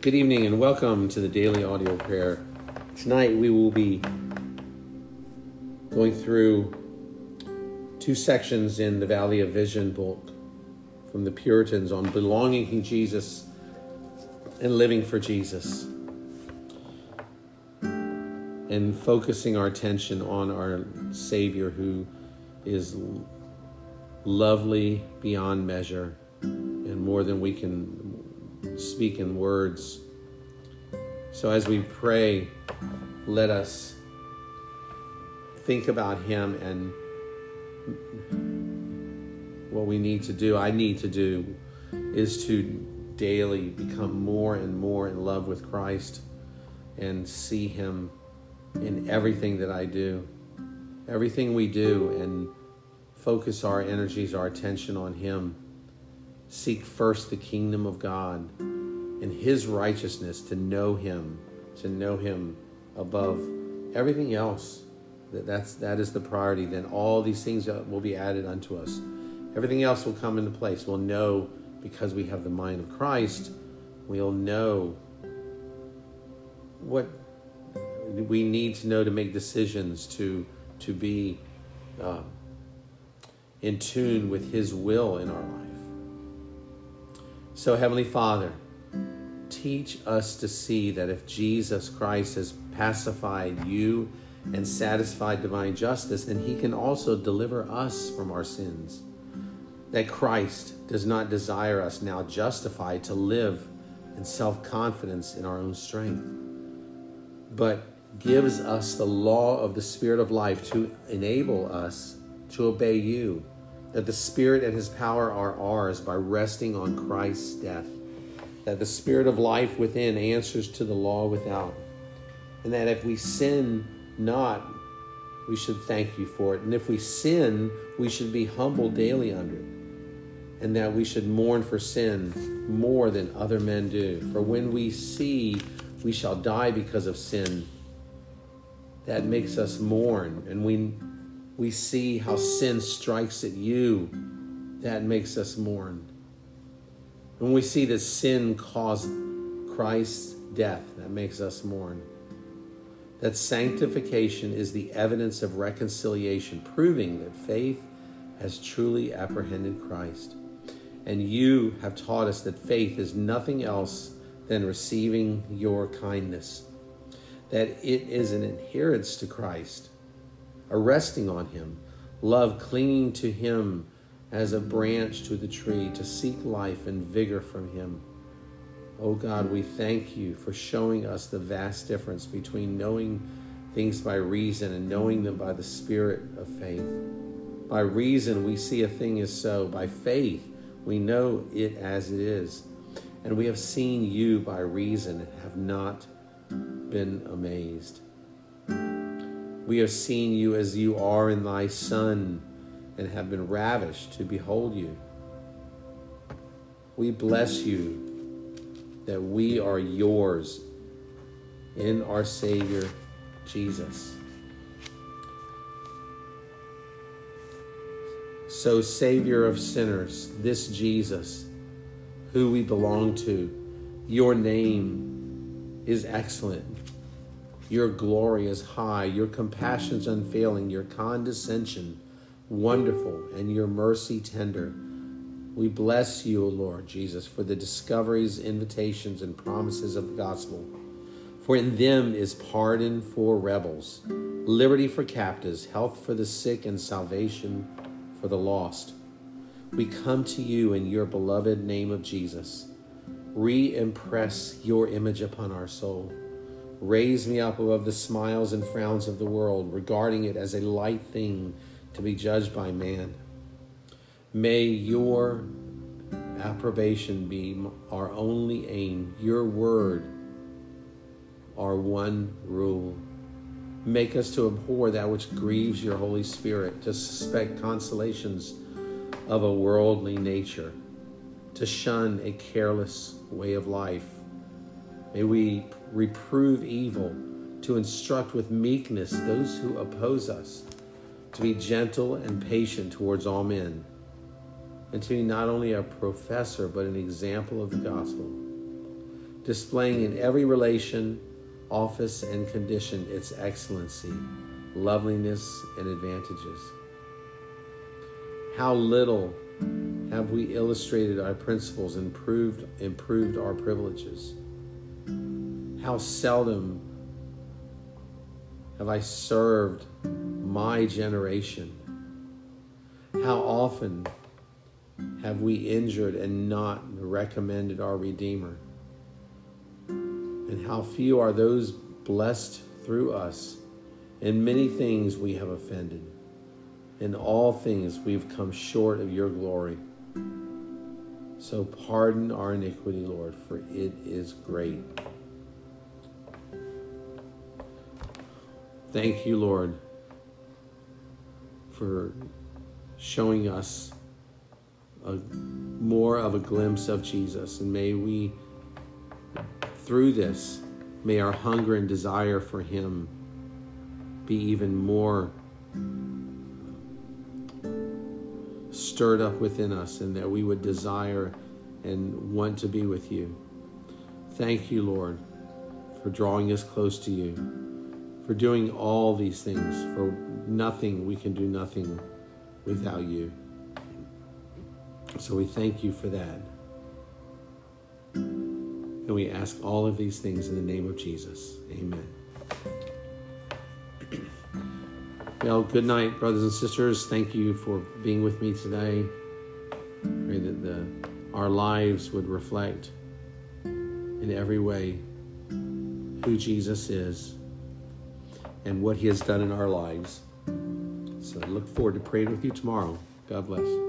Good evening and welcome to the daily audio prayer. Tonight we will be going through two sections in the Valley of Vision book from the Puritans on belonging to Jesus and living for Jesus. And focusing our attention on our Savior who is lovely beyond measure and more than we can speak in words. So as we pray, let us think about Him and what we need to do, I need to do, is to daily become more and more in love with Christ and see Him in everything that I do, everything we do, and focus our energies, our attention on Him. Seek first the kingdom of God and His righteousness to know Him, to know Him above everything else. That that's that is the priority. Then all these things will be added unto us. Everything else will come into place. We'll know because we have the mind of Christ. We'll know what we need to know to make decisions to to be uh, in tune with His will in our life. So, Heavenly Father, teach us to see that if Jesus Christ has pacified you and satisfied divine justice, then He can also deliver us from our sins. That Christ does not desire us now justified to live in self confidence in our own strength, but gives us the law of the Spirit of life to enable us to obey you, that the Spirit and His power are ours by resting on Christ's death, that the Spirit of life within answers to the law without, and that if we sin not, we should thank you for it. And if we sin, we should be humble daily under it. And that we should mourn for sin more than other men do. For when we see we shall die because of sin, that makes us mourn. And we we see how sin strikes at you, that makes us mourn. When we see that sin caused Christ's death, that makes us mourn. That sanctification is the evidence of reconciliation, proving that faith has truly apprehended Christ. And you have taught us that faith is nothing else than receiving your kindness, that it is an adherence to Christ a resting on Him, love clinging to Him as a branch to the tree to seek life and vigor from Him. Oh God, we thank you for showing us the vast difference between knowing things by reason and knowing them by the Spirit of faith. By reason, we see a thing is so. By faith, we know it as it is. And we have seen you by reason and have not been amazed. We have seen you as you are in thy Son and have been ravished to behold you. We bless you that we are yours in our Savior Jesus. So, Savior of sinners, this Jesus, who we belong to, your name is excellent. Your glory is high, your compassion's unfailing, your condescension wonderful, and your mercy tender. We bless you, O Lord Jesus, for the discoveries, invitations, and promises of the gospel. For in them is pardon for rebels, liberty for captives, health for the sick, and salvation for the lost. We come to you in your beloved name of Jesus. Re impress your image upon our soul. Raise me up above the smiles and frowns of the world, regarding it as a light thing to be judged by man. May your approbation be our only aim, your word, our one rule. Make us to abhor that which grieves your Holy Spirit, to suspect consolations of a worldly nature, to shun a careless way of life. May we reprove evil, to instruct with meekness those who oppose us, to be gentle and patient towards all men, and to be not only a professor but an example of the gospel, displaying in every relation, office, and condition its excellency, loveliness, and advantages. How little have we illustrated our principles, and improved, improved our privileges? How seldom have I served my generation? How often have we injured and not recommended our Redeemer? And how few are those blessed through us? In many things we have offended. In all things we've come short of your glory. So pardon our iniquity, Lord, for it is great. Thank you, Lord, for showing us a, more of a glimpse of Jesus. And may we, through this, may our hunger and desire for Him be even more stirred up within us and that we would desire and want to be with you. Thank you, Lord, for drawing us close to you, for doing all these things. For nothing, we can do nothing without you. So we thank you for that. And we ask all of these things in the name of Jesus. Amen. Well, good night, brothers and sisters. Thank you for being with me today. Pray that the, our lives would reflect in every way who Jesus is and what he has done in our lives. So I look forward to praying with you tomorrow. God bless.